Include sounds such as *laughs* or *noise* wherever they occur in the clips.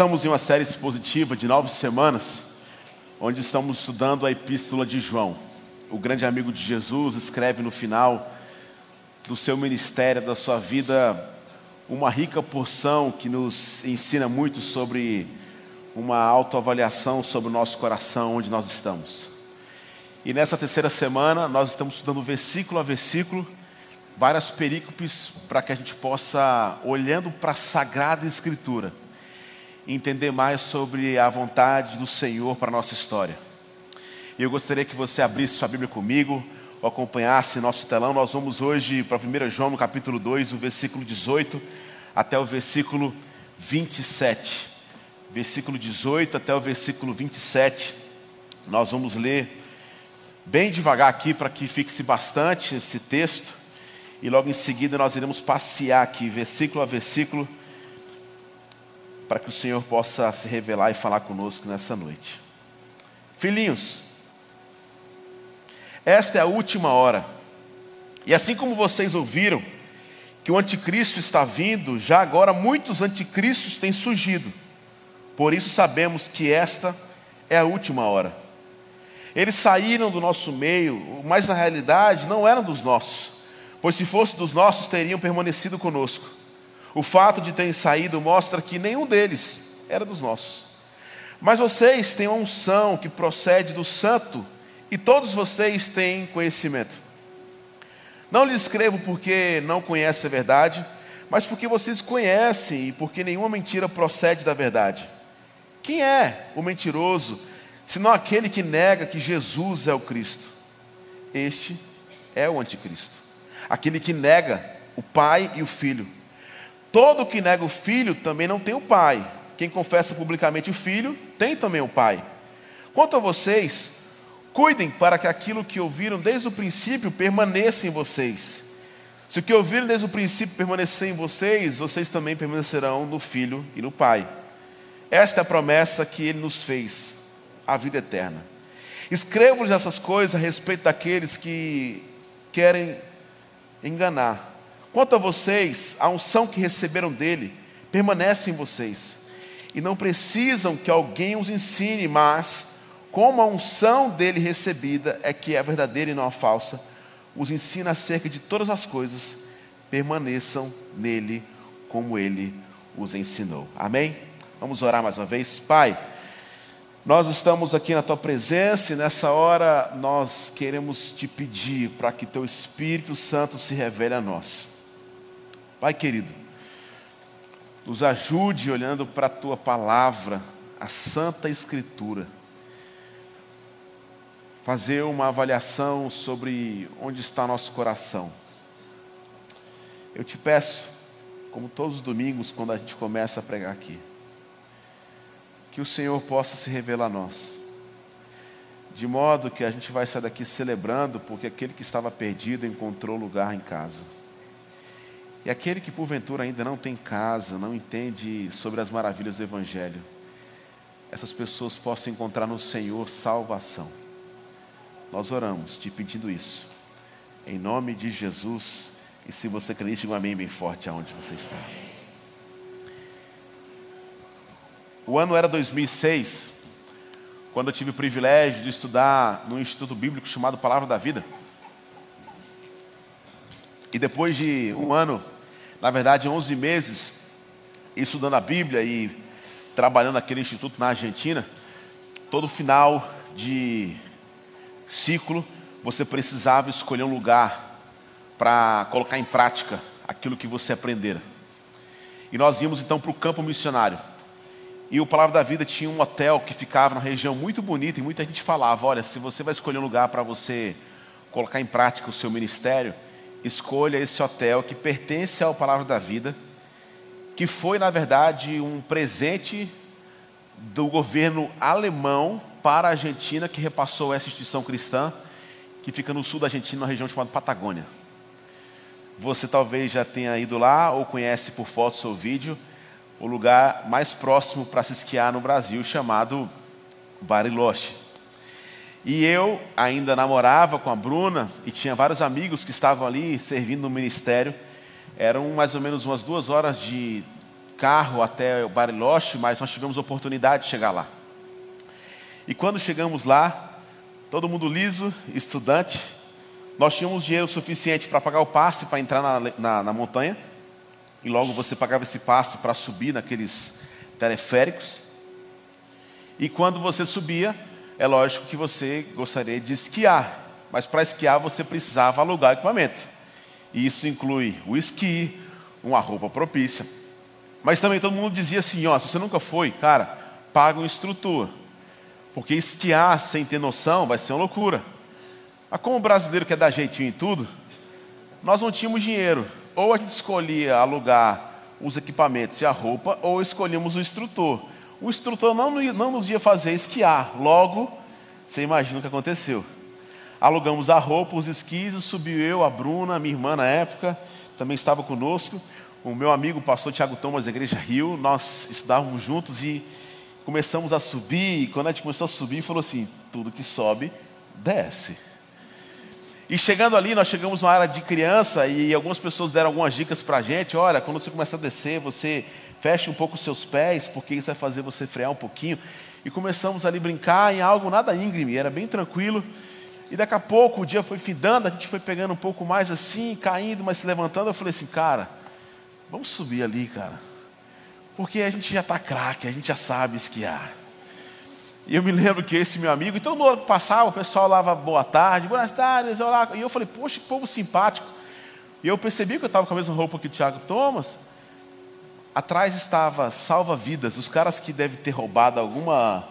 estamos em uma série expositiva de nove semanas, onde estamos estudando a Epístola de João. O grande amigo de Jesus escreve no final do seu ministério, da sua vida, uma rica porção que nos ensina muito sobre uma autoavaliação sobre o nosso coração, onde nós estamos. E nessa terceira semana, nós estamos estudando versículo a versículo, várias perícopes, para que a gente possa, olhando para a Sagrada Escritura, entender mais sobre a vontade do Senhor para a nossa história. E eu gostaria que você abrisse sua Bíblia comigo, ou acompanhasse nosso telão. Nós vamos hoje para 1 João, no capítulo 2, o versículo 18 até o versículo 27. Versículo 18 até o versículo 27. Nós vamos ler bem devagar aqui para que fixe bastante esse texto. E logo em seguida nós iremos passear aqui, versículo a versículo, para que o Senhor possa se revelar e falar conosco nessa noite. Filhinhos, esta é a última hora. E assim como vocês ouviram que o anticristo está vindo, já agora muitos anticristos têm surgido. Por isso sabemos que esta é a última hora. Eles saíram do nosso meio, mas na realidade não eram dos nossos, pois se fosse dos nossos teriam permanecido conosco. O fato de terem saído mostra que nenhum deles era dos nossos. Mas vocês têm uma unção que procede do santo e todos vocês têm conhecimento. Não lhes escrevo porque não conhecem a verdade, mas porque vocês conhecem e porque nenhuma mentira procede da verdade. Quem é o mentiroso senão aquele que nega que Jesus é o Cristo. Este é o anticristo. Aquele que nega o Pai e o Filho. Todo que nega o Filho também não tem o Pai. Quem confessa publicamente o Filho tem também o Pai. Quanto a vocês, cuidem para que aquilo que ouviram desde o princípio permaneça em vocês. Se o que ouviram desde o princípio permanecer em vocês, vocês também permanecerão no Filho e no Pai. Esta é a promessa que ele nos fez a vida eterna. Escrevo-lhes essas coisas a respeito daqueles que querem enganar. Quanto a vocês, a unção que receberam dele permanece em vocês. E não precisam que alguém os ensine, mas, como a unção dele recebida é que é verdadeira e não a falsa, os ensina acerca de todas as coisas, permaneçam nele como ele os ensinou. Amém? Vamos orar mais uma vez. Pai. Nós estamos aqui na tua presença e nessa hora nós queremos te pedir para que teu Espírito Santo se revele a nós. Pai querido, nos ajude olhando para a tua palavra, a Santa Escritura. Fazer uma avaliação sobre onde está nosso coração. Eu te peço, como todos os domingos, quando a gente começa a pregar aqui, que o Senhor possa se revelar a nós. De modo que a gente vai sair daqui celebrando, porque aquele que estava perdido encontrou lugar em casa. E aquele que porventura ainda não tem casa, não entende sobre as maravilhas do Evangelho, essas pessoas possam encontrar no Senhor salvação. Nós oramos te pedindo isso, em nome de Jesus. E se você acredita, diga um amém bem forte aonde você está. O ano era 2006, quando eu tive o privilégio de estudar no Instituto Bíblico chamado Palavra da Vida. E depois de um ano, na verdade 11 meses, estudando a Bíblia e trabalhando naquele instituto na Argentina, todo final de ciclo você precisava escolher um lugar para colocar em prática aquilo que você aprendera. E nós íamos então para o campo missionário. E o Palavra da Vida tinha um hotel que ficava na região muito bonita e muita gente falava: olha, se você vai escolher um lugar para você colocar em prática o seu ministério, escolha esse hotel que pertence ao Palavra da Vida, que foi, na verdade, um presente do governo alemão para a Argentina, que repassou essa instituição cristã, que fica no sul da Argentina, na região chamada Patagônia. Você talvez já tenha ido lá ou conhece por fotos ou vídeo o lugar mais próximo para se esquiar no Brasil, chamado Bariloche. E eu ainda namorava com a Bruna e tinha vários amigos que estavam ali servindo no ministério. Eram mais ou menos umas duas horas de carro até o Bariloche, mas nós tivemos oportunidade de chegar lá. E quando chegamos lá, todo mundo liso, estudante, nós tínhamos dinheiro suficiente para pagar o passe para entrar na, na, na montanha, e logo você pagava esse passe para subir naqueles teleféricos. E quando você subia, é lógico que você gostaria de esquiar, mas para esquiar você precisava alugar equipamento. E isso inclui o esqui, uma roupa propícia. Mas também todo mundo dizia assim: ó, se você nunca foi, cara, paga um instrutor. Porque esquiar sem ter noção vai ser uma loucura. Mas como o brasileiro quer dar jeitinho em tudo, nós não tínhamos dinheiro. Ou a gente escolhia alugar os equipamentos e a roupa, ou escolhíamos o instrutor o instrutor não, não nos ia fazer esquiar. Logo, você imagina o que aconteceu. Alugamos a roupa, os esquis, subiu eu, a Bruna, minha irmã na época, também estava conosco. O meu amigo, o pastor Tiago Thomas, da Igreja Rio, nós estudávamos juntos e começamos a subir. E quando a gente começou a subir, falou assim: tudo que sobe, desce. E chegando ali, nós chegamos na área de criança e algumas pessoas deram algumas dicas para a gente. Olha, quando você começa a descer, você feche um pouco os seus pés, porque isso vai fazer você frear um pouquinho. E começamos ali a brincar em algo nada íngreme, era bem tranquilo. E daqui a pouco o dia foi findando, a gente foi pegando um pouco mais assim, caindo, mas se levantando. Eu falei assim, cara, vamos subir ali, cara. Porque a gente já está craque, a gente já sabe esquiar. E eu me lembro que esse meu amigo, e todo mundo passava, o pessoal lava boa tarde, boas tardes, eu lá, e eu falei, poxa, que povo simpático. E eu percebi que eu estava com a mesma roupa que o Tiago Thomas, Atrás estava salva-vidas, os caras que devem ter roubado alguma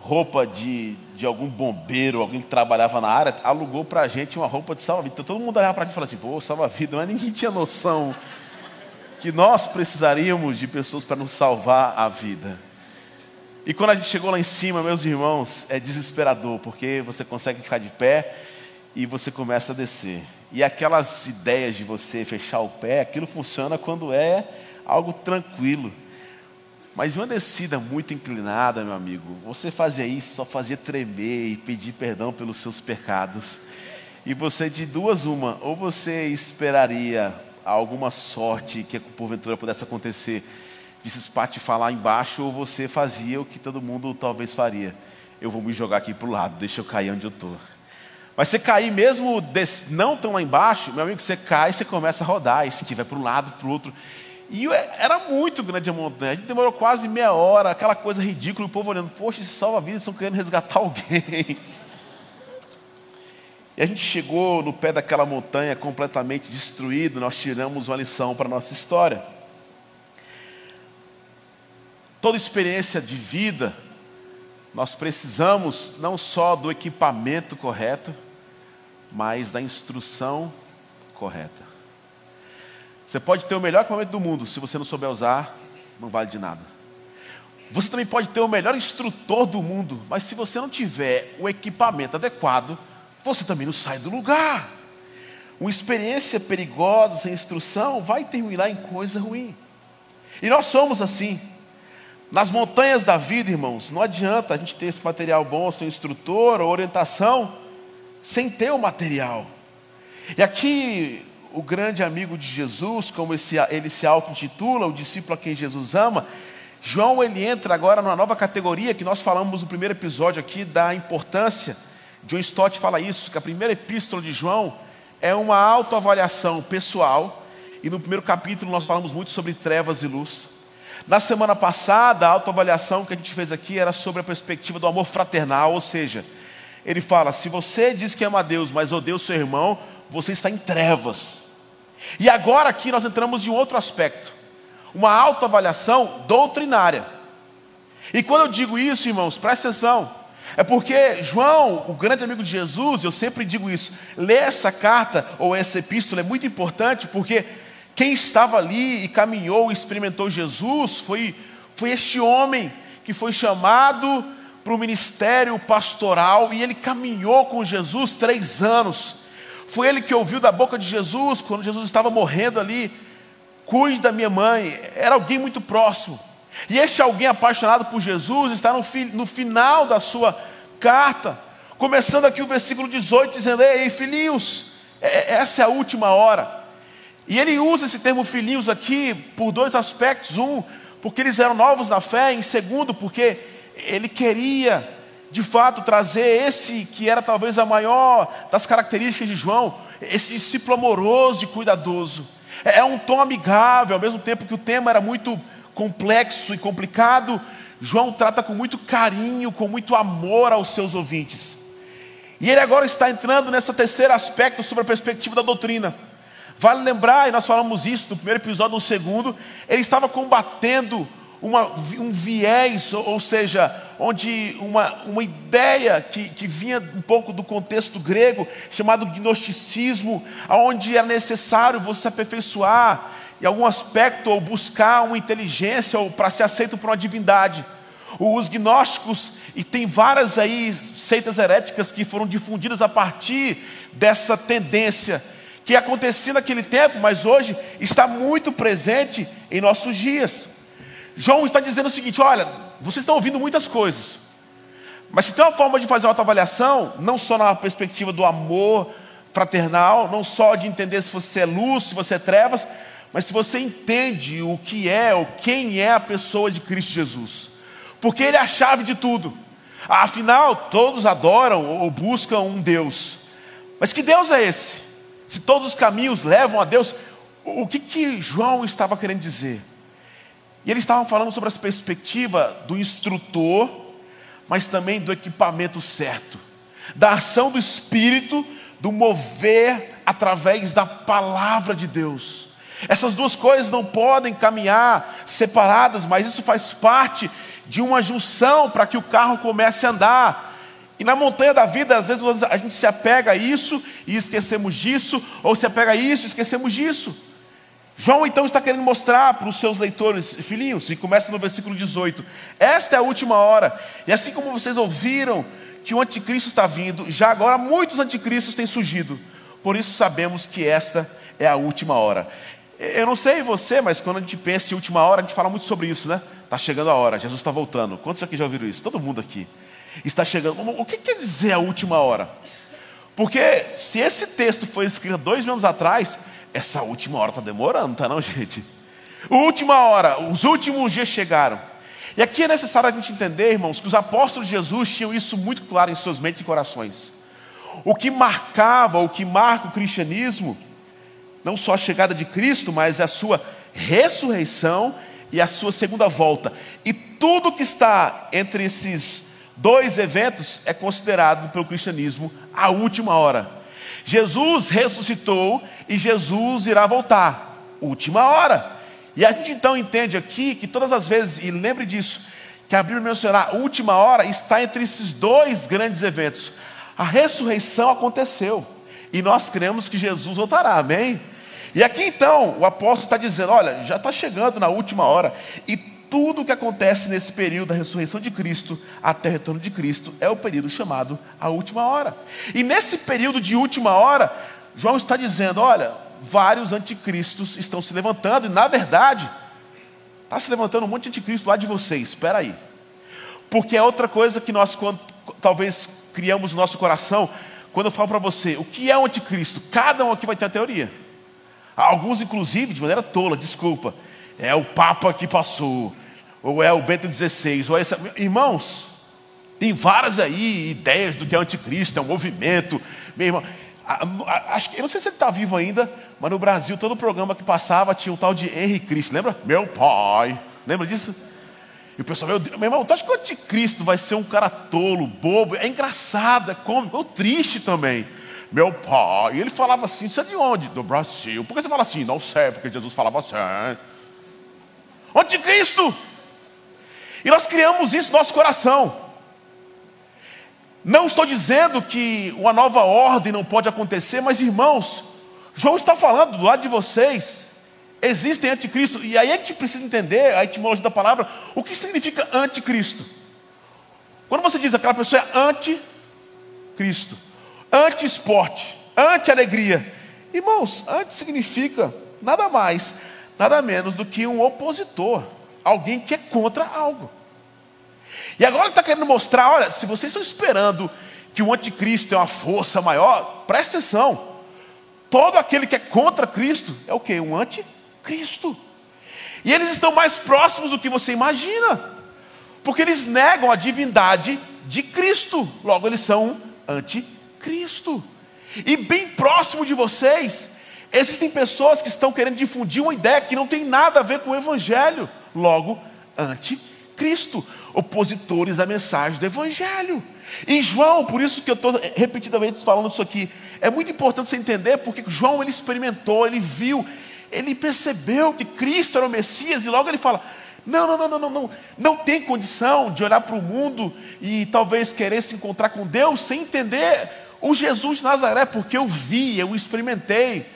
roupa de, de algum bombeiro, alguém que trabalhava na área, alugou para a gente uma roupa de salva-vidas. Então todo mundo olhava para a gente e falava assim, pô, salva-vida, mas ninguém tinha noção que nós precisaríamos de pessoas para nos salvar a vida. E quando a gente chegou lá em cima, meus irmãos, é desesperador, porque você consegue ficar de pé e você começa a descer. E aquelas ideias de você fechar o pé, aquilo funciona quando é algo tranquilo. Mas uma descida muito inclinada, meu amigo, você fazia isso, só fazia tremer e pedir perdão pelos seus pecados. E você de duas uma, ou você esperaria alguma sorte que porventura pudesse acontecer de se espatifar lá embaixo, ou você fazia o que todo mundo talvez faria. Eu vou me jogar aqui para o lado, deixa eu cair onde eu estou. Mas você cair mesmo não tão lá embaixo, meu amigo, você cai, você começa a rodar, e se vai para um lado, para o outro. E era muito grande a montanha. A gente demorou quase meia hora, aquela coisa ridícula, o povo olhando, poxa, esses salva-vidas estão querendo resgatar *laughs* alguém. E a gente chegou no pé daquela montanha completamente destruído, nós tiramos uma lição para a nossa história. Toda experiência de vida, nós precisamos não só do equipamento correto, mas da instrução correta. Você pode ter o melhor equipamento do mundo, se você não souber usar, não vale de nada. Você também pode ter o melhor instrutor do mundo, mas se você não tiver o equipamento adequado, você também não sai do lugar. Uma experiência perigosa, sem instrução, vai terminar em coisa ruim. E nós somos assim. Nas montanhas da vida, irmãos, não adianta a gente ter esse material bom, sem instrutor ou orientação, sem ter o material. E aqui o grande amigo de Jesus, como ele se auto-intitula, o discípulo a quem Jesus ama, João ele entra agora numa nova categoria que nós falamos no primeiro episódio aqui da importância. John Stott fala isso, que a primeira epístola de João é uma autoavaliação pessoal, e no primeiro capítulo nós falamos muito sobre trevas e luz. Na semana passada, a autoavaliação que a gente fez aqui era sobre a perspectiva do amor fraternal, ou seja, ele fala: se você diz que ama a Deus, mas odeia o seu irmão, você está em trevas. E agora aqui nós entramos em outro aspecto, uma autoavaliação doutrinária. E quando eu digo isso, irmãos, presta atenção, é porque João, o grande amigo de Jesus, eu sempre digo isso, ler essa carta ou essa epístola é muito importante, porque quem estava ali e caminhou e experimentou Jesus foi, foi este homem que foi chamado para o ministério pastoral e ele caminhou com Jesus três anos. Foi ele que ouviu da boca de Jesus, quando Jesus estava morrendo ali: cuide da minha mãe. Era alguém muito próximo. E este alguém apaixonado por Jesus está no, fi, no final da sua carta, começando aqui o versículo 18, dizendo: Ei, filhinhos, é, é, essa é a última hora. E ele usa esse termo filhinhos aqui por dois aspectos. Um, porque eles eram novos na fé, em segundo, porque ele queria, de fato, trazer esse que era talvez a maior das características de João, esse discípulo amoroso e cuidadoso. É, é um tom amigável, ao mesmo tempo que o tema era muito complexo e complicado, João trata com muito carinho, com muito amor aos seus ouvintes. E ele agora está entrando nesse terceiro aspecto sobre a perspectiva da doutrina. Vale lembrar, e nós falamos isso no primeiro episódio, no segundo, ele estava combatendo uma, um viés, ou seja, onde uma, uma ideia que, que vinha um pouco do contexto grego, chamado gnosticismo, onde era necessário você se aperfeiçoar em algum aspecto, ou buscar uma inteligência, ou para ser aceito por uma divindade. Os gnósticos, e tem várias aí seitas heréticas que foram difundidas a partir dessa tendência que acontecia naquele tempo, mas hoje está muito presente em nossos dias. João está dizendo o seguinte: olha, vocês estão ouvindo muitas coisas, mas se tem uma forma de fazer uma autoavaliação, não só na perspectiva do amor fraternal, não só de entender se você é luz, se você é trevas, mas se você entende o que é ou quem é a pessoa de Cristo Jesus, porque Ele é a chave de tudo. Afinal, todos adoram ou buscam um Deus, mas que Deus é esse? se todos os caminhos levam a Deus, o que, que João estava querendo dizer? E eles estavam falando sobre essa perspectiva do instrutor, mas também do equipamento certo, da ação do Espírito, do mover através da palavra de Deus. Essas duas coisas não podem caminhar separadas, mas isso faz parte de uma junção para que o carro comece a andar. E na montanha da vida, às vezes a gente se apega a isso e esquecemos disso, ou se apega a isso e esquecemos disso. João então está querendo mostrar para os seus leitores, filhinhos, e começa no versículo 18: Esta é a última hora, e assim como vocês ouviram que o anticristo está vindo, já agora muitos anticristos têm surgido, por isso sabemos que esta é a última hora. Eu não sei você, mas quando a gente pensa em última hora, a gente fala muito sobre isso, né? Está chegando a hora, Jesus está voltando. Quantos aqui já ouviram isso? Todo mundo aqui está chegando. O que quer dizer a última hora? Porque se esse texto foi escrito dois anos atrás, essa última hora está demorando, tá não, *laughs* gente? Última hora, os últimos dias chegaram. E aqui é necessário a gente entender, irmãos, que os apóstolos de Jesus tinham isso muito claro em suas mentes e corações. O que marcava, o que marca o cristianismo, não só a chegada de Cristo, mas a sua ressurreição e a sua segunda volta. E tudo que está entre esses dois eventos é considerado pelo cristianismo a última hora. Jesus ressuscitou e Jesus irá voltar. Última hora. E a gente então entende aqui que todas as vezes, e lembre disso, que a Bíblia mencionar a última hora está entre esses dois grandes eventos. A ressurreição aconteceu e nós cremos que Jesus voltará, amém? E aqui então o apóstolo está dizendo: olha, já está chegando na última hora, e tudo o que acontece nesse período da ressurreição de Cristo até o retorno de Cristo é o período chamado a última hora. E nesse período de última hora, João está dizendo: olha, vários anticristos estão se levantando, e na verdade, está se levantando um monte de anticristo lá de vocês, espera aí. Porque é outra coisa que nós, quando, talvez, criamos no nosso coração, quando eu falo para você, o que é o anticristo? Cada um aqui vai ter a teoria. Alguns, inclusive, de maneira tola, desculpa. É o Papa que passou ou é o Bento XVI, ou é essa. Irmãos, tem várias aí ideias do que é o anticristo, é um movimento. Meu irmão, acho eu não sei se ele está vivo ainda, mas no Brasil, todo programa que passava tinha um tal de Henrique Cristo, lembra? Meu pai. Lembra disso? E o pessoal, meu, Deus, meu irmão, tu acha que o anticristo vai ser um cara tolo, bobo? É engraçado, é cômico, é triste também. Meu pai. E ele falava assim, isso é de onde? Do Brasil. Por que você fala assim? Não sei, porque Jesus falava assim. Anticristo! E nós criamos isso no nosso coração. Não estou dizendo que uma nova ordem não pode acontecer, mas irmãos, João está falando do lado de vocês, existem anticristo, e aí a gente precisa entender a etimologia da palavra, o que significa anticristo. Quando você diz aquela pessoa é anti-Cristo, anti-esporte, anti-alegria, irmãos, anti significa nada mais, nada menos do que um opositor alguém que é contra algo. E agora ele está querendo mostrar: olha, se vocês estão esperando que o anticristo é uma força maior, presta atenção. Todo aquele que é contra Cristo é o que? Um anticristo. E eles estão mais próximos do que você imagina, porque eles negam a divindade de Cristo, logo eles são anticristo. E bem próximo de vocês, existem pessoas que estão querendo difundir uma ideia que não tem nada a ver com o Evangelho, logo, anticristo, opositores à mensagem do Evangelho. Em João, por isso que eu estou repetidamente falando isso aqui, é muito importante você entender porque João ele experimentou, ele viu, ele percebeu que Cristo era o Messias e logo ele fala: não, não, não, não, não, não, não tem condição de olhar para o mundo e talvez querer se encontrar com Deus sem entender o Jesus de Nazaré, porque eu vi, eu experimentei.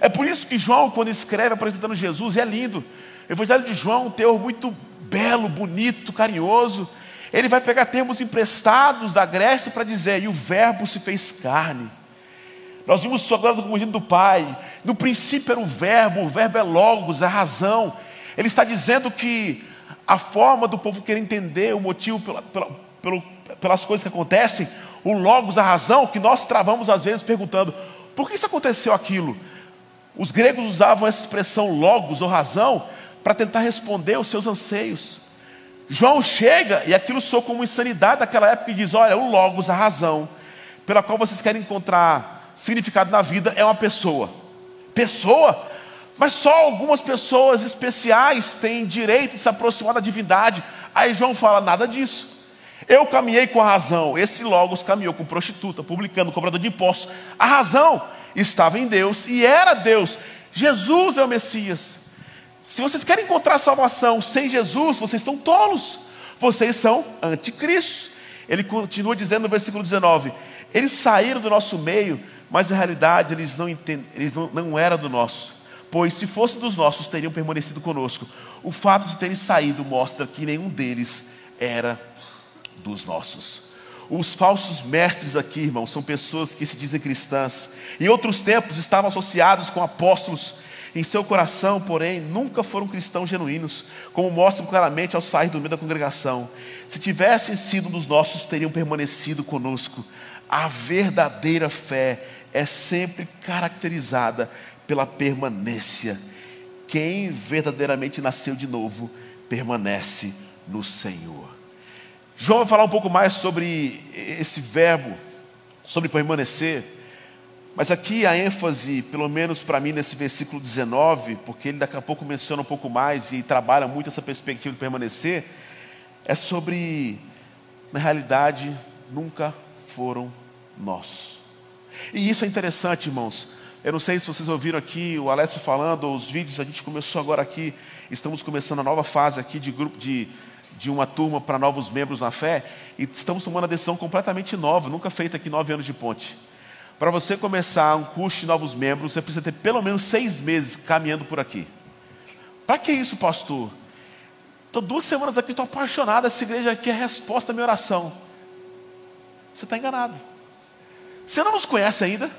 É por isso que João, quando escreve apresentando Jesus, é lindo. O Evangelho de João é um teor muito belo, bonito, carinhoso. Ele vai pegar termos emprestados da Grécia para dizer, e o Verbo se fez carne. Nós vimos agora do comunhão do Pai. No princípio era o Verbo, o Verbo é Logos, é razão. Ele está dizendo que a forma do povo querer entender o motivo pela, pela, pelo, pelas coisas que acontecem, o Logos, a razão, que nós travamos às vezes perguntando: por que isso aconteceu aquilo? Os gregos usavam essa expressão Logos ou razão para tentar responder aos seus anseios. João chega e aquilo soa como insanidade daquela época e diz: Olha, o Logos, a razão, pela qual vocês querem encontrar significado na vida é uma pessoa. Pessoa? Mas só algumas pessoas especiais têm direito de se aproximar da divindade. Aí João fala: nada disso. Eu caminhei com a razão. Esse Logos caminhou com prostituta, publicando, cobrador de impostos. A razão estava em Deus e era Deus. Jesus é o Messias. Se vocês querem encontrar salvação sem Jesus, vocês são tolos. Vocês são anticristos. Ele continua dizendo no versículo 19: Eles saíram do nosso meio, mas na realidade eles não, entend... eles não, não eram do nosso. Pois se fossem dos nossos, teriam permanecido conosco. O fato de terem saído mostra que nenhum deles era dos nossos. Os falsos mestres aqui, irmãos, são pessoas que se dizem cristãs. Em outros tempos estavam associados com apóstolos em seu coração, porém, nunca foram cristãos genuínos, como mostram claramente ao sair do meio da congregação. Se tivessem sido dos nossos, teriam permanecido conosco. A verdadeira fé é sempre caracterizada pela permanência. Quem verdadeiramente nasceu de novo, permanece no Senhor. João vai falar um pouco mais sobre esse verbo, sobre permanecer. Mas aqui a ênfase, pelo menos para mim, nesse versículo 19, porque ele daqui a pouco menciona um pouco mais e trabalha muito essa perspectiva de permanecer, é sobre, na realidade, nunca foram nossos. E isso é interessante, irmãos. Eu não sei se vocês ouviram aqui o Alessio falando, os vídeos, a gente começou agora aqui, estamos começando a nova fase aqui de grupo de, de uma turma para novos membros na fé, e estamos tomando uma decisão completamente nova, nunca feita aqui nove anos de ponte. Para você começar um curso de novos membros, você precisa ter pelo menos seis meses caminhando por aqui. Para que isso, pastor? Estou duas semanas aqui, estou apaixonado. Essa igreja aqui é a resposta à minha oração. Você está enganado. Você não nos conhece ainda.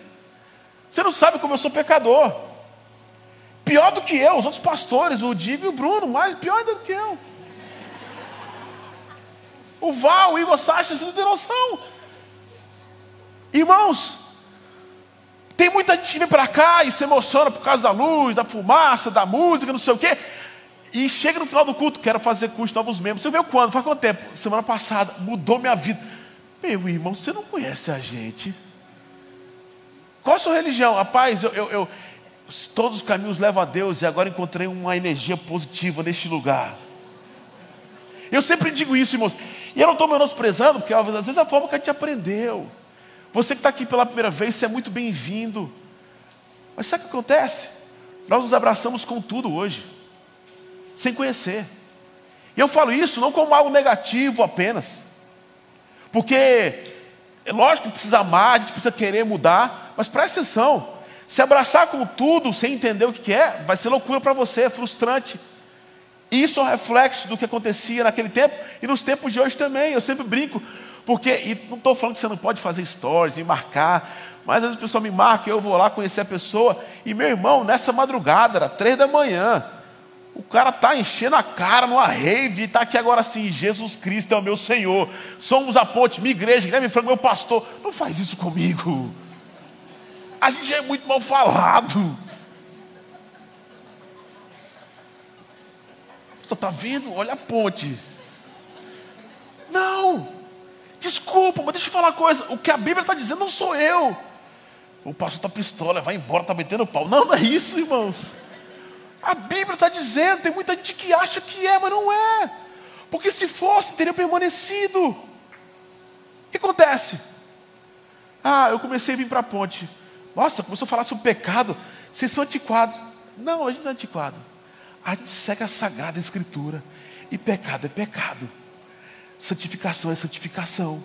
Você não sabe como eu sou pecador. Pior do que eu, os outros pastores, o Digo e o Bruno, mais pior do que eu. O Val, o Igor Sacha, vocês não têm noção. Irmãos, tem muita gente que vem para cá e se emociona por causa da luz, da fumaça, da música, não sei o quê. E chega no final do culto, quero fazer curso de novos membros. Você viu quando? Faz quanto tempo? Semana passada, mudou minha vida. Meu irmão, você não conhece a gente. Qual a sua religião? Rapaz, eu, eu, eu, todos os caminhos levam a Deus e agora encontrei uma energia positiva neste lugar. Eu sempre digo isso, irmãos. E eu não estou menosprezando, porque às vezes é a forma que a gente aprendeu. Você que está aqui pela primeira vez, você é muito bem-vindo. Mas sabe o que acontece? Nós nos abraçamos com tudo hoje, sem conhecer. E eu falo isso não como algo negativo apenas, porque é lógico que precisa amar, a gente precisa querer mudar, mas presta atenção: se abraçar com tudo sem entender o que é, vai ser loucura para você, é frustrante. Isso é um reflexo do que acontecia naquele tempo e nos tempos de hoje também. Eu sempre brinco, porque, e não estou falando que você não pode fazer stories, me marcar, mas às vezes a pessoa me marca, eu vou lá conhecer a pessoa, e meu irmão, nessa madrugada, era três da manhã, o cara está enchendo a cara numa rave, e está aqui agora assim, Jesus Cristo é o meu Senhor, somos a ponte, minha igreja, Guilherme Franco, meu pastor, não faz isso comigo. A gente é muito mal falado. Você está vendo? Olha a ponte. Não. Desculpa, mas deixa eu falar uma coisa. O que a Bíblia está dizendo não sou eu. O pastor está pistola, vai embora, está metendo pau. Não, não é isso, irmãos. A Bíblia está dizendo, tem muita gente que acha que é, mas não é. Porque se fosse, teria permanecido. O que acontece? Ah, eu comecei a vir para a ponte. Nossa, começou a falar sobre pecado. Vocês são antiquados. Não, a gente não é antiquado. A gente segue a Sagrada Escritura. E pecado é pecado. Santificação é santificação.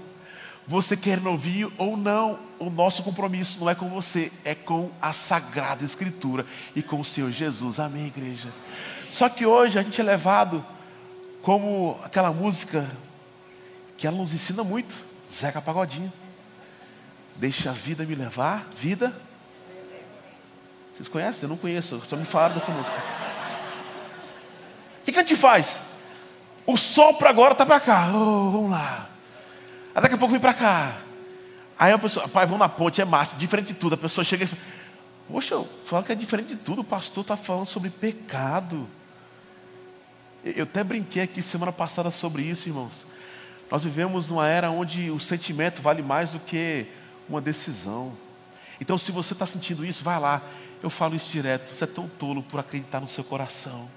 Você quer ouvir ou não, o nosso compromisso não é com você, é com a Sagrada Escritura e com o Senhor Jesus. Amém, igreja? Só que hoje a gente é levado como aquela música que ela nos ensina muito, Zeca Pagodinho. Deixa a vida me levar, vida. Vocês conhecem? Eu não conheço, só me falaram dessa música. O que, que a gente faz? O sol para agora está para cá. Oh, vamos lá. Aí daqui a pouco vem para cá. Aí a pessoa, pai, vamos na ponte, é massa, diferente de tudo. A pessoa chega e fala, poxa, falando que é diferente de tudo, o pastor está falando sobre pecado. Eu até brinquei aqui semana passada sobre isso, irmãos. Nós vivemos numa era onde o sentimento vale mais do que uma decisão. Então, se você está sentindo isso, vai lá. Eu falo isso direto. Você é tão tolo por acreditar no seu coração.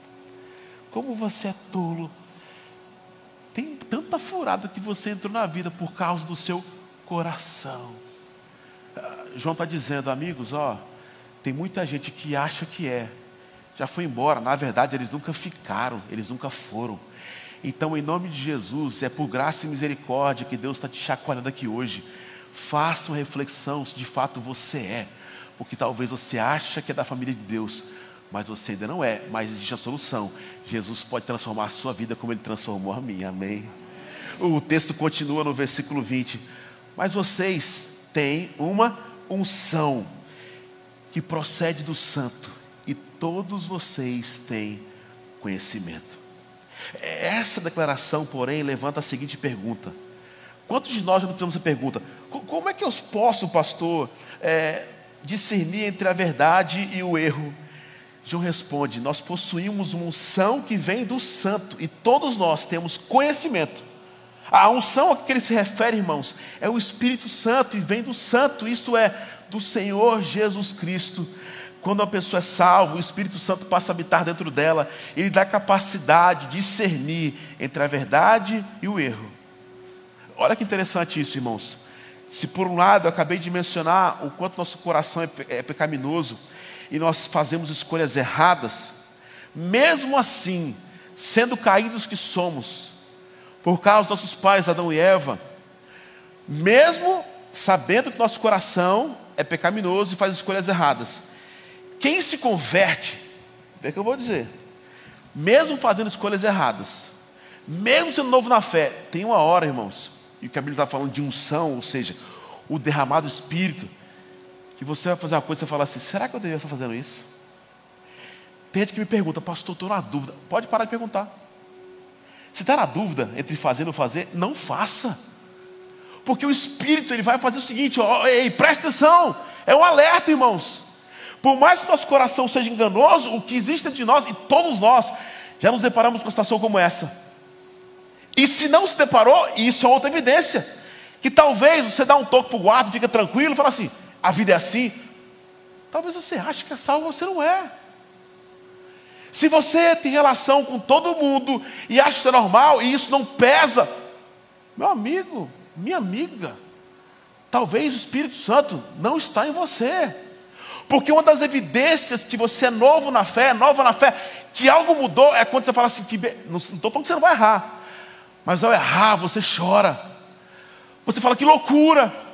Como você é tolo. Tem tanta furada que você entrou na vida por causa do seu coração. Ah, João está dizendo, amigos, ó, tem muita gente que acha que é, já foi embora. Na verdade, eles nunca ficaram, eles nunca foram. Então, em nome de Jesus, é por graça e misericórdia que Deus está te chacoalhando aqui hoje. Faça uma reflexão se de fato você é, porque talvez você acha que é da família de Deus, mas você ainda não é. Mas existe a solução. Jesus pode transformar a sua vida como Ele transformou a minha. Amém. O texto continua no versículo 20. Mas vocês têm uma unção que procede do Santo e todos vocês têm conhecimento. Essa declaração, porém, levanta a seguinte pergunta: Quantos de nós já não temos essa pergunta? Como é que eu posso, pastor, é, discernir entre a verdade e o erro? João responde: Nós possuímos uma unção que vem do Santo e todos nós temos conhecimento. A unção a que ele se refere, irmãos, é o Espírito Santo e vem do Santo, isto é, do Senhor Jesus Cristo. Quando uma pessoa é salva, o Espírito Santo passa a habitar dentro dela, ele dá capacidade de discernir entre a verdade e o erro. Olha que interessante isso, irmãos. Se por um lado eu acabei de mencionar o quanto nosso coração é, é pecaminoso e nós fazemos escolhas erradas, mesmo assim, sendo caídos que somos, por causa dos nossos pais Adão e Eva, mesmo sabendo que nosso coração é pecaminoso e faz escolhas erradas, quem se converte, vê o que eu vou dizer, mesmo fazendo escolhas erradas, mesmo sendo novo na fé, tem uma hora, irmãos, e o que a Bíblia está falando de unção, ou seja, o derramado Espírito, que você vai fazer uma coisa e você fala assim: será que eu deveria estar fazendo isso? Tem gente que me pergunta, pastor, estou na dúvida. Pode parar de perguntar. Se está na dúvida entre fazer ou não fazer, não faça. Porque o Espírito ele vai fazer o seguinte: ó, ei, presta atenção, é um alerta, irmãos. Por mais que nosso coração seja enganoso, o que existe dentro de nós, e todos nós, já nos deparamos com uma situação como essa. E se não se deparou, isso é outra evidência. Que talvez você dá um toque para o guarda, fica tranquilo fala assim: a vida é assim. Talvez você ache que é salvo, você não é. Se você tem relação com todo mundo e acha isso normal e isso não pesa, meu amigo, minha amiga, talvez o Espírito Santo não está em você. Porque uma das evidências que você é novo na fé, nova na fé, que algo mudou, é quando você fala assim, que, não estou falando que você não vai errar, mas ao errar você chora, você fala que loucura,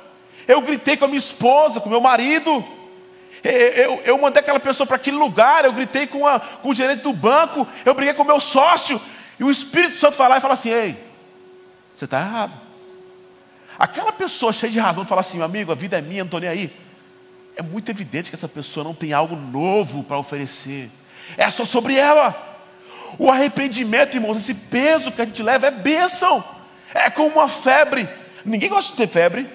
eu gritei com a minha esposa, com o meu marido, eu, eu, eu mandei aquela pessoa para aquele lugar, eu gritei com, a, com o gerente do banco, eu briguei com o meu sócio, e o Espírito Santo vai lá e fala assim: Ei, você está errado. Aquela pessoa cheia de razão fala assim: Meu amigo, a vida é minha, não estou nem aí é muito evidente que essa pessoa não tem algo novo para oferecer. É só sobre ela. O arrependimento, irmãos, esse peso que a gente leva é bênção. É como uma febre. Ninguém gosta de ter febre.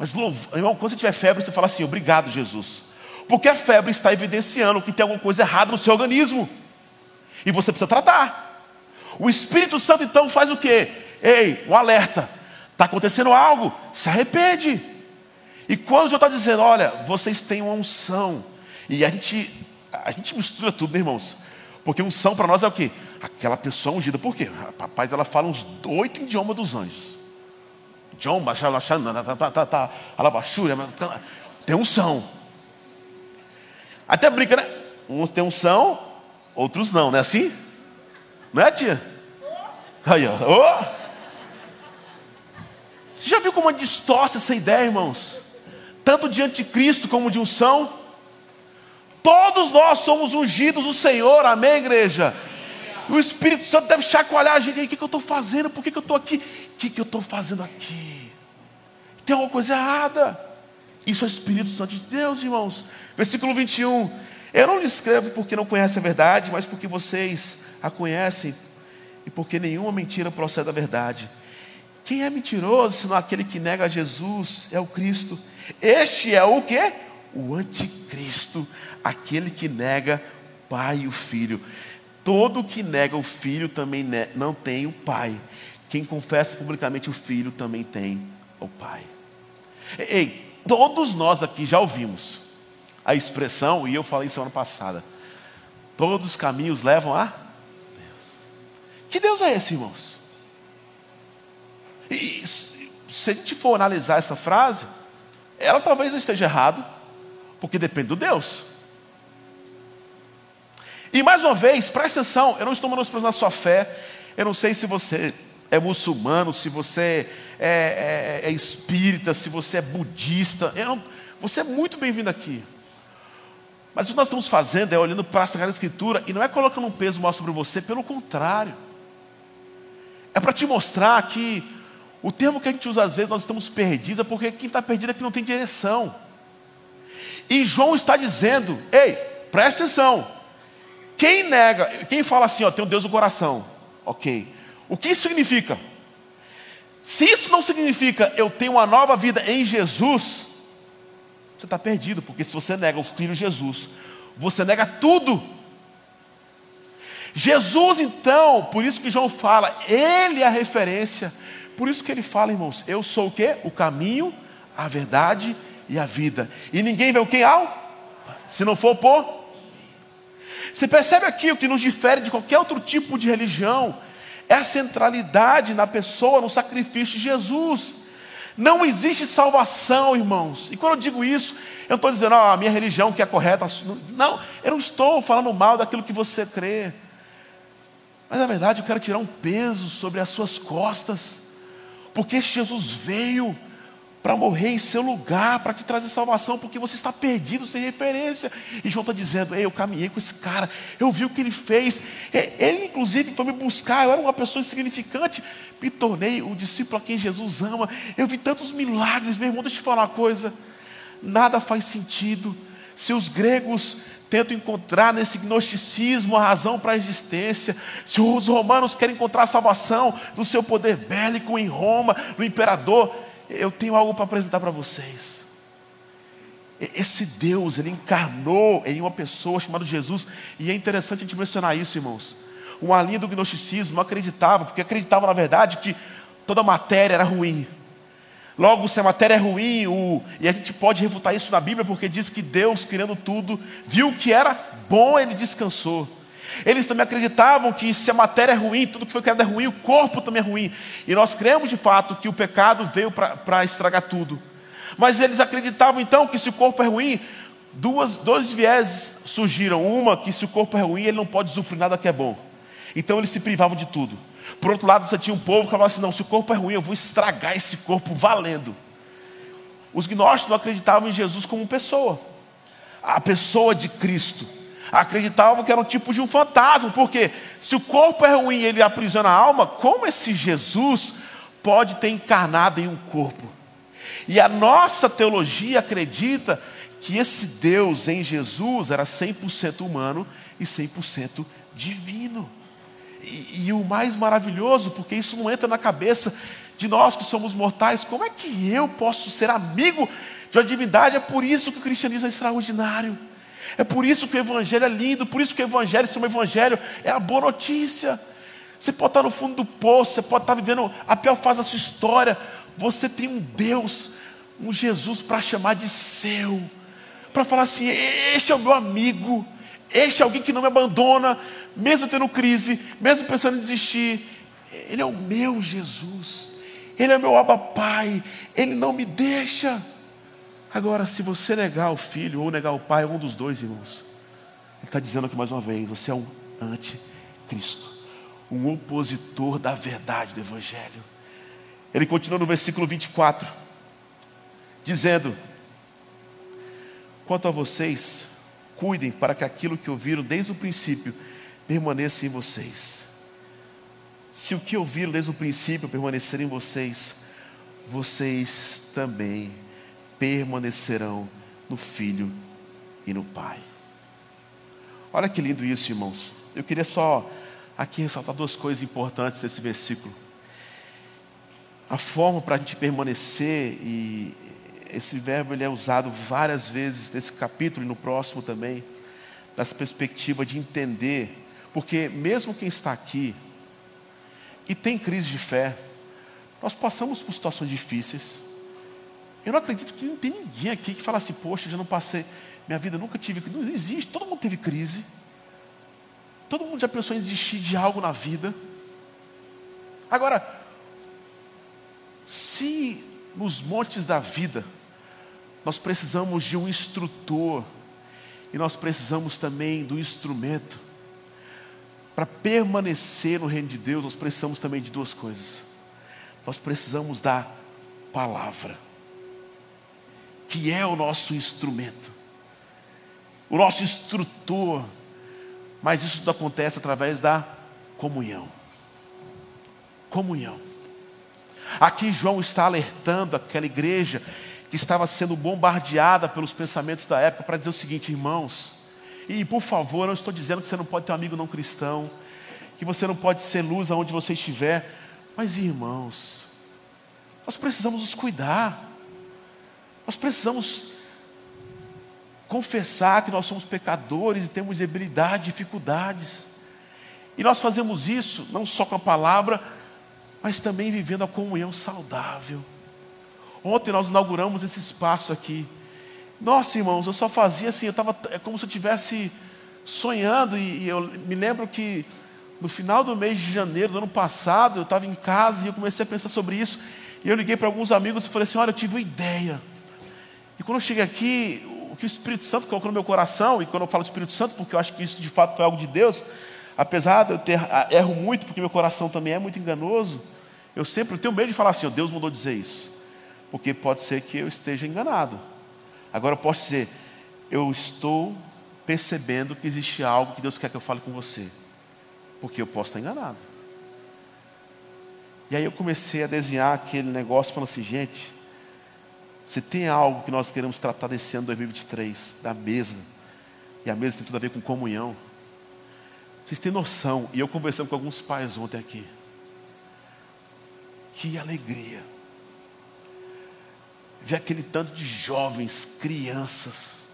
Mas, irmão, quando você tiver febre, você fala assim: obrigado, Jesus. Porque a febre está evidenciando que tem alguma coisa errada no seu organismo. E você precisa tratar. O Espírito Santo então faz o quê? Ei, um alerta. Está acontecendo algo, se arrepende. E quando o Senhor está dizendo, olha, vocês têm uma unção. E a gente, a gente mistura tudo, né, irmãos? Porque unção para nós é o quê? Aquela pessoa ungida. Por quê? A papai ela fala uns oito idiomas dos anjos. Tem unção. Até brinca, né? Uns têm unção, outros não, não é assim? Não é, tia? Aí, ó. Oh! Você já viu como distorce essa ideia, irmãos? Tanto de anticristo como de unção. Todos nós somos ungidos do Senhor, amém, igreja? O Espírito Santo deve chacoalhar a gente. O que, que eu estou fazendo? Por que, que eu estou aqui? O que, que eu estou fazendo aqui? Tem alguma coisa errada. Isso é o Espírito Santo de Deus, irmãos. Versículo 21. Eu não lhe escrevo porque não conhece a verdade, mas porque vocês a conhecem e porque nenhuma mentira procede da verdade. Quem é mentiroso, senão aquele que nega Jesus, é o Cristo. Este é o que? O anticristo, aquele que nega o Pai e o Filho. Todo que nega o filho também não tem o pai. Quem confessa publicamente o filho também tem o pai. Ei, todos nós aqui já ouvimos a expressão, e eu falei semana passada: todos os caminhos levam a Deus. Que Deus é esse, irmãos? E se a gente for analisar essa frase, ela talvez não esteja errado, porque depende do Deus. E mais uma vez, presta atenção, eu não estou menosprezando a sua fé, eu não sei se você é muçulmano, se você é, é, é espírita, se você é budista, não, você é muito bem-vindo aqui. Mas o que nós estamos fazendo é olhando para a Sagrada Escritura e não é colocando um peso maior sobre você, pelo contrário. É para te mostrar que o termo que a gente usa às vezes, nós estamos perdidos, é porque quem está perdido é que não tem direção. E João está dizendo: ei, presta atenção, quem nega, quem fala assim, ó, tem um Deus no coração, ok. O que isso significa? Se isso não significa eu tenho uma nova vida em Jesus, você está perdido, porque se você nega o Filho Jesus, você nega tudo. Jesus, então, por isso que João fala, ele é a referência. Por isso que ele fala, irmãos, eu sou o que? O caminho, a verdade e a vida. E ninguém vê o que ao? Se não for por você percebe aqui o que nos difere de qualquer outro tipo de religião? É a centralidade na pessoa, no sacrifício de Jesus. Não existe salvação, irmãos. E quando eu digo isso, eu não estou dizendo, oh, a minha religião que é correta. Não, eu não estou falando mal daquilo que você crê. Mas na verdade eu quero tirar um peso sobre as suas costas. Porque Jesus veio para morrer em seu lugar, para te trazer salvação, porque você está perdido sem referência. E João está dizendo: Ei, eu caminhei com esse cara, eu vi o que ele fez. Ele, inclusive, foi me buscar. Eu era uma pessoa insignificante, me tornei o discípulo a quem Jesus ama. Eu vi tantos milagres, meu irmão. Deixa eu te falar uma coisa: nada faz sentido se os gregos tentam encontrar nesse gnosticismo a razão para a existência. Se os romanos querem encontrar salvação no seu poder bélico em Roma, no imperador eu tenho algo para apresentar para vocês. Esse Deus, ele encarnou em uma pessoa chamada Jesus, e é interessante a gente mencionar isso, irmãos. Uma linha do gnosticismo acreditava, porque acreditava na verdade que toda matéria era ruim. Logo, se a matéria é ruim, o... e a gente pode refutar isso na Bíblia, porque diz que Deus, criando tudo, viu que era bom, ele descansou. Eles também acreditavam que se a matéria é ruim, tudo que foi criado é ruim, o corpo também é ruim. E nós cremos de fato que o pecado veio para estragar tudo. Mas eles acreditavam então que se o corpo é ruim, duas, dois viés surgiram. Uma, que se o corpo é ruim, ele não pode sofrer nada que é bom. Então eles se privavam de tudo. Por outro lado, você tinha um povo que falava assim: não, se o corpo é ruim, eu vou estragar esse corpo valendo. Os gnósticos não acreditavam em Jesus como pessoa, a pessoa de Cristo acreditavam que era um tipo de um fantasma, porque se o corpo é ruim e ele aprisiona a alma, como esse Jesus pode ter encarnado em um corpo? E a nossa teologia acredita que esse Deus em Jesus era 100% humano e 100% divino. E, e o mais maravilhoso, porque isso não entra na cabeça de nós que somos mortais, como é que eu posso ser amigo de uma divindade? É por isso que o cristianismo é extraordinário. É por isso que o evangelho é lindo, por isso que o evangelho, se o evangelho é a boa notícia. Você pode estar no fundo do poço, você pode estar vivendo a pior fase da sua história. Você tem um Deus, um Jesus para chamar de seu, para falar assim: este é o meu amigo, este é alguém que não me abandona, mesmo tendo crise, mesmo pensando em desistir. Ele é o meu Jesus. Ele é meu Abba Pai, Ele não me deixa. Agora, se você negar o filho ou negar o pai, um dos dois, irmãos, Ele está dizendo aqui mais uma vez: você é um anticristo, um opositor da verdade do Evangelho. Ele continua no versículo 24, dizendo: Quanto a vocês, cuidem para que aquilo que ouviram desde o princípio permaneça em vocês. Se o que ouviram desde o princípio permanecer em vocês, vocês também permanecerão no Filho e no Pai. Olha que lindo isso, irmãos. Eu queria só aqui ressaltar duas coisas importantes desse versículo. A forma para a gente permanecer, e esse verbo ele é usado várias vezes nesse capítulo e no próximo também, nessa perspectiva de entender, porque mesmo quem está aqui, e tem crise de fé, nós passamos por situações difíceis. Eu não acredito que não tem ninguém aqui que fala assim, poxa, já não passei, minha vida nunca tive, não existe, todo mundo teve crise. Todo mundo já pensou em desistir de algo na vida. Agora, se nos montes da vida nós precisamos de um instrutor e nós precisamos também do instrumento, para permanecer no reino de Deus, nós precisamos também de duas coisas. Nós precisamos da palavra, que é o nosso instrumento, o nosso instrutor, mas isso tudo acontece através da comunhão. Comunhão. Aqui João está alertando aquela igreja que estava sendo bombardeada pelos pensamentos da época para dizer o seguinte, irmãos, e por favor, eu não estou dizendo que você não pode ter um amigo não cristão, que você não pode ser luz aonde você estiver, mas irmãos, nós precisamos nos cuidar, nós precisamos confessar que nós somos pecadores e temos debilidade, dificuldades, e nós fazemos isso não só com a palavra, mas também vivendo a comunhão saudável. Ontem nós inauguramos esse espaço aqui. Nossa, irmãos, eu só fazia assim, eu estava, é como se eu estivesse sonhando, e, e, eu me lembro que no final do mês de janeiro do ano passado, eu estava em casa e eu comecei a pensar sobre isso, e eu liguei para alguns amigos e falei assim, olha, eu tive uma ideia. E quando eu cheguei aqui, o que o Espírito Santo colocou no meu coração, e quando eu falo Espírito Santo, porque eu acho que isso de fato foi algo de Deus, apesar de eu ter, erro muito, porque meu coração também é muito enganoso, eu sempre tenho medo de falar assim, oh, Deus mandou dizer isso, porque pode ser que eu esteja enganado. Agora eu posso dizer, eu estou percebendo que existe algo que Deus quer que eu fale com você, porque eu posso estar enganado. E aí eu comecei a desenhar aquele negócio, falando assim, gente, se tem algo que nós queremos tratar desse ano 2023, da mesa, e a mesa tem tudo a ver com comunhão, vocês têm noção, e eu conversando com alguns pais ontem aqui, que alegria ver aquele tanto de jovens, crianças,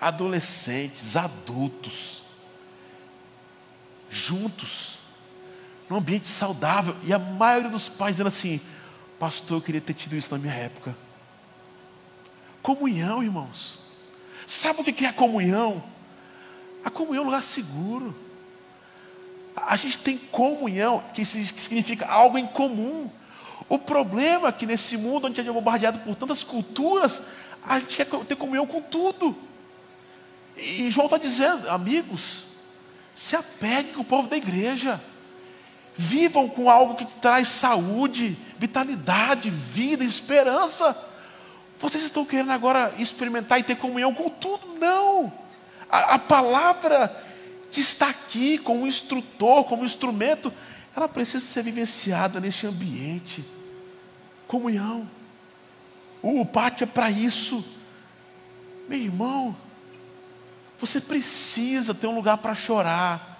adolescentes, adultos, juntos, num ambiente saudável, e a maioria dos pais dizendo assim: Pastor, eu queria ter tido isso na minha época. Comunhão, irmãos. Sabe o que é a comunhão? A comunhão é um lugar seguro. A gente tem comunhão, que significa algo em comum. O problema é que nesse mundo onde a gente é bombardeado por tantas culturas, a gente quer ter comunhão com tudo. E João está dizendo, amigos, se apeguem com o povo da igreja. Vivam com algo que te traz saúde, vitalidade, vida, esperança. Vocês estão querendo agora experimentar e ter comunhão com tudo? Não. A, a palavra que está aqui como instrutor, como instrumento, ela precisa ser vivenciada neste ambiente. Comunhão. O pátio é para isso. Meu irmão, você precisa ter um lugar para chorar.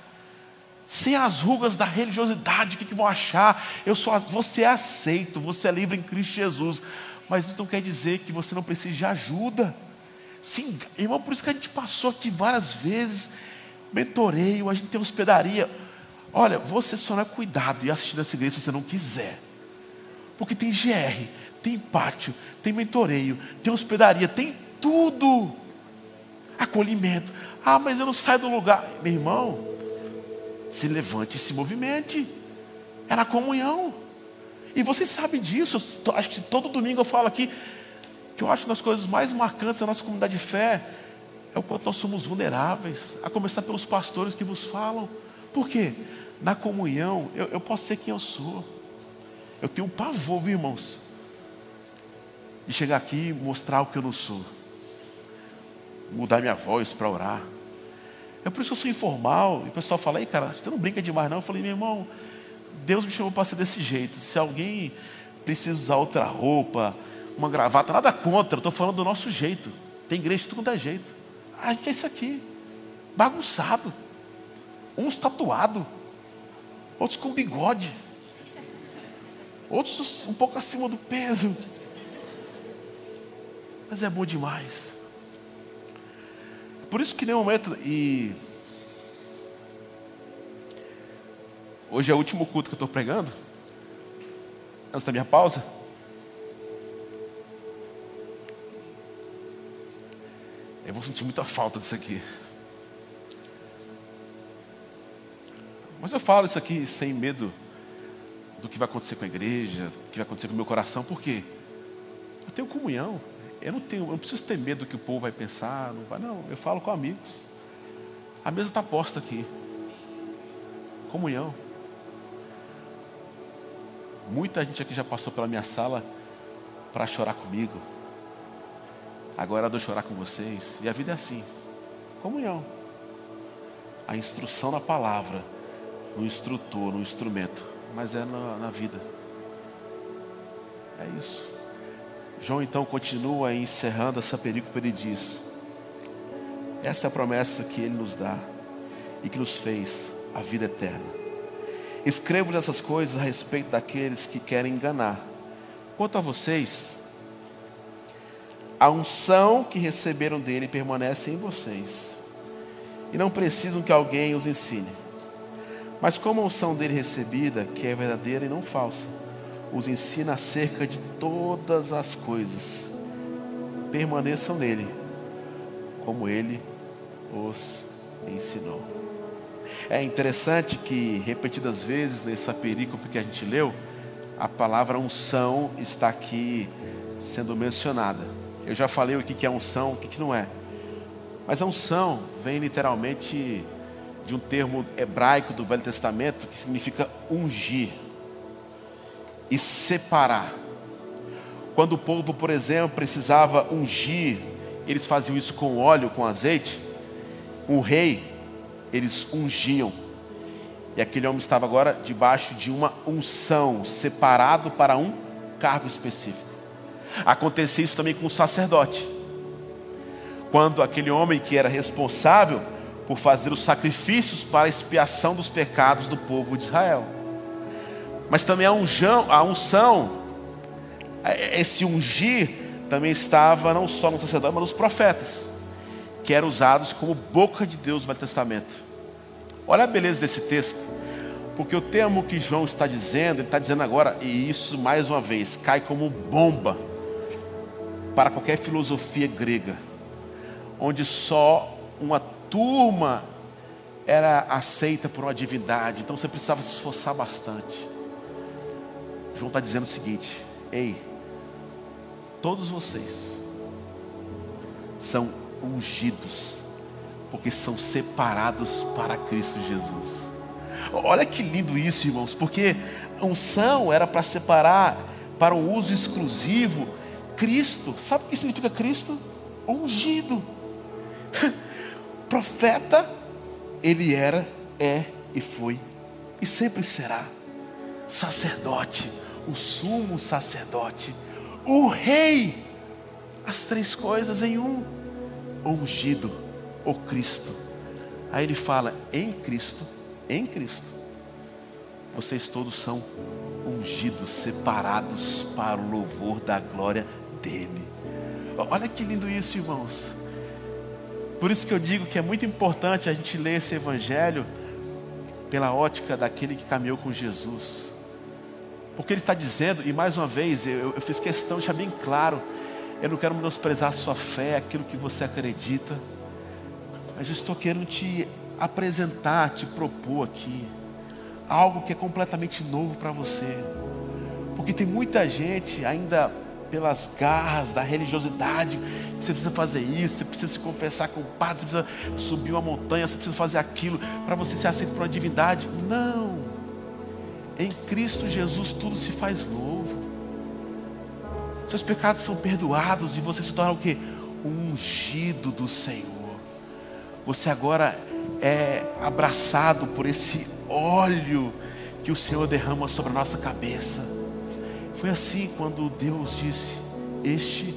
sem as rugas da religiosidade, o que, que vão achar? Eu sou, você é aceito, você é livre em Cristo Jesus, mas isso não quer dizer que você não precise de ajuda. Sim, irmão, por isso que a gente passou aqui várias vezes, mentoreio, a gente tem hospedaria. Olha, você só não é cuidado e assistir essa igreja se você não quiser. Porque tem GR, tem pátio, tem mentoreio, tem hospedaria, tem tudo. Acolhimento. Ah, mas eu não saio do lugar. Meu irmão, se levante e se movimente. Era comunhão. E vocês sabem disso. acho que todo domingo eu falo aqui que eu acho que uma das coisas mais marcantes da nossa comunidade de fé é o quanto nós somos vulneráveis, a começar pelos pastores que vos falam. Por quê? Na comunhão, eu, eu posso ser quem eu sou. Eu tenho um pavor, viu, irmãos, de chegar aqui e mostrar o que eu não sou, mudar minha voz para orar. É por isso que eu sou informal. E o pessoal fala, aí, cara, você não brinca demais, não. Eu falei, meu irmão, Deus me chamou para ser desse jeito. Se alguém precisa usar outra roupa, uma gravata, nada contra, estou falando do nosso jeito. Tem igreja de tudo é jeito. A gente é isso aqui, bagunçado. Uns tatuados, outros com bigode, outros um pouco acima do peso. Mas é bom demais. Por isso que nem momento, e hoje é o último culto que eu estou pregando, antes da minha pausa. Eu vou sentir muita falta disso aqui. Mas eu falo isso aqui sem medo do que vai acontecer com a igreja, do que vai acontecer com o meu coração, por quê? Eu tenho comunhão. Eu não tenho, eu não preciso ter medo do que o povo vai pensar, não vai, não. Eu falo com amigos. A mesa está posta aqui. Comunhão. Muita gente aqui já passou pela minha sala para chorar comigo. Agora eu vou chorar com vocês. E a vida é assim. Comunhão. A instrução na palavra, no instrutor, no instrumento. Mas é na, na vida. É isso. João então continua encerrando essa perícope, ele diz: Essa é a promessa que ele nos dá e que nos fez a vida eterna. Escrevo essas coisas a respeito daqueles que querem enganar. Quanto a vocês, a unção que receberam dele permanece em vocês. E não precisam que alguém os ensine. Mas como a unção dele recebida, que é verdadeira e não falsa, os ensina acerca de todas as coisas. Permaneçam nele, como ele os ensinou. É interessante que, repetidas vezes, nessa perícope que a gente leu, a palavra unção está aqui sendo mencionada. Eu já falei o que é unção, o que não é. Mas a unção vem literalmente de um termo hebraico do Velho Testamento que significa ungir e separar. Quando o povo, por exemplo, precisava ungir, eles faziam isso com óleo, com azeite. Um rei, eles ungiam. E aquele homem estava agora debaixo de uma unção, separado para um cargo específico. Acontecia isso também com o sacerdote. Quando aquele homem que era responsável por fazer os sacrifícios para a expiação dos pecados do povo de Israel. Mas também a, unjão, a unção, esse ungir, também estava não só no sacerdote, mas nos profetas, que eram usados como boca de Deus no Velho Testamento. Olha a beleza desse texto, porque o termo que João está dizendo, ele está dizendo agora, e isso mais uma vez, cai como bomba para qualquer filosofia grega, onde só uma turma era aceita por uma divindade, então você precisava se esforçar bastante. João está dizendo o seguinte: ei, todos vocês são ungidos, porque são separados para Cristo Jesus. Olha que lindo isso, irmãos, porque unção era para separar para um uso exclusivo Cristo. Sabe o que significa Cristo? Ungido. *laughs* Profeta, ele era, é e foi e sempre será. Sacerdote, o sumo sacerdote, o rei, as três coisas em um, ungido, o Cristo. Aí ele fala: em Cristo em Cristo, vocês todos são ungidos, separados para o louvor da glória dele. Olha que lindo isso, irmãos. Por isso que eu digo que é muito importante a gente ler esse evangelho pela ótica daquele que caminhou com Jesus. Porque ele está dizendo, e mais uma vez, eu, eu fiz questão de bem claro, eu não quero menosprezar a sua fé, aquilo que você acredita, mas eu estou querendo te apresentar, te propor aqui, algo que é completamente novo para você. Porque tem muita gente ainda pelas garras da religiosidade, você precisa fazer isso, você precisa se confessar com o padre, você precisa subir uma montanha, você precisa fazer aquilo para você ser aceito por uma divindade. Não. Em Cristo Jesus tudo se faz novo. Seus pecados são perdoados e você se torna o que? Ungido do Senhor. Você agora é abraçado por esse óleo que o Senhor derrama sobre a nossa cabeça. Foi assim quando Deus disse: Este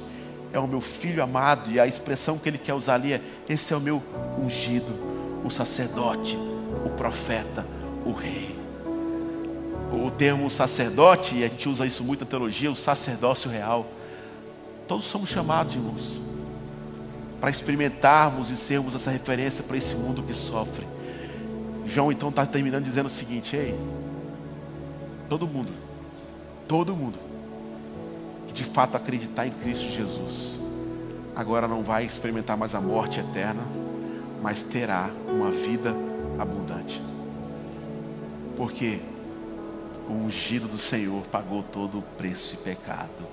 é o meu filho amado, e a expressão que ele quer usar ali é: Esse é o meu ungido, o sacerdote, o profeta, o rei. O termo sacerdote, e a gente usa isso muito na teologia, o sacerdócio real. Todos somos chamados, irmãos, para experimentarmos e sermos essa referência para esse mundo que sofre. João então está terminando dizendo o seguinte: Ei, todo mundo, todo mundo que de fato acreditar em Cristo Jesus, agora não vai experimentar mais a morte eterna, mas terá uma vida abundante. Porque o ungido do Senhor pagou todo o preço e pecado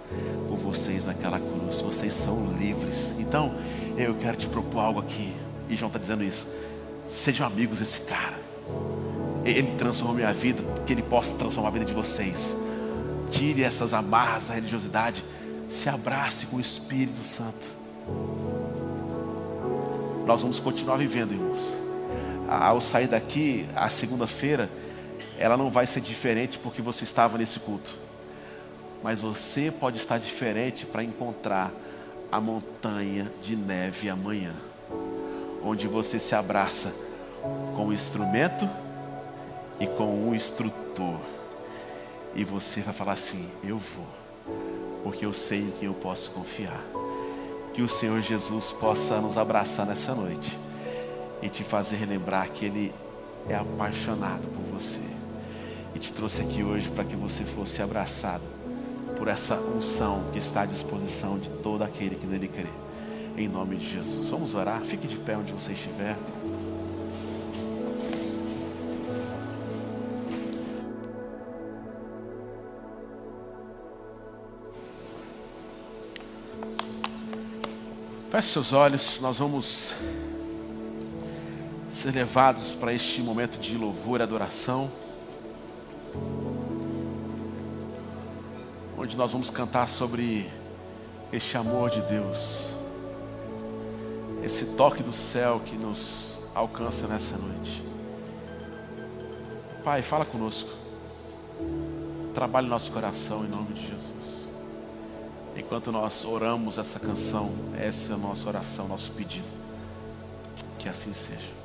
por vocês naquela cruz. Vocês são livres. Então, eu quero te propor algo aqui. E João está dizendo isso. Sejam amigos desse cara. Ele transformou minha vida, que ele possa transformar a vida de vocês. Tire essas amarras da religiosidade. Se abrace com o Espírito Santo. Nós vamos continuar vivendo, irmãos. Ao sair daqui, a segunda-feira, ela não vai ser diferente porque você estava nesse culto. Mas você pode estar diferente para encontrar a montanha de neve amanhã, onde você se abraça com o instrumento e com o instrutor. E você vai falar assim: Eu vou, porque eu sei em quem eu posso confiar. Que o Senhor Jesus possa nos abraçar nessa noite e te fazer relembrar que Ele é apaixonado por você e te trouxe aqui hoje para que você fosse abraçado por essa unção que está à disposição de todo aquele que nele crê. Em nome de Jesus. Vamos orar. Fique de pé onde você estiver. Feche seus olhos, nós vamos ser levados para este momento de louvor e adoração. Onde nós vamos cantar sobre este amor de Deus, esse toque do céu que nos alcança nessa noite. Pai, fala conosco, trabalhe nosso coração em nome de Jesus. Enquanto nós oramos essa canção, essa é a nossa oração, nosso pedido. Que assim seja.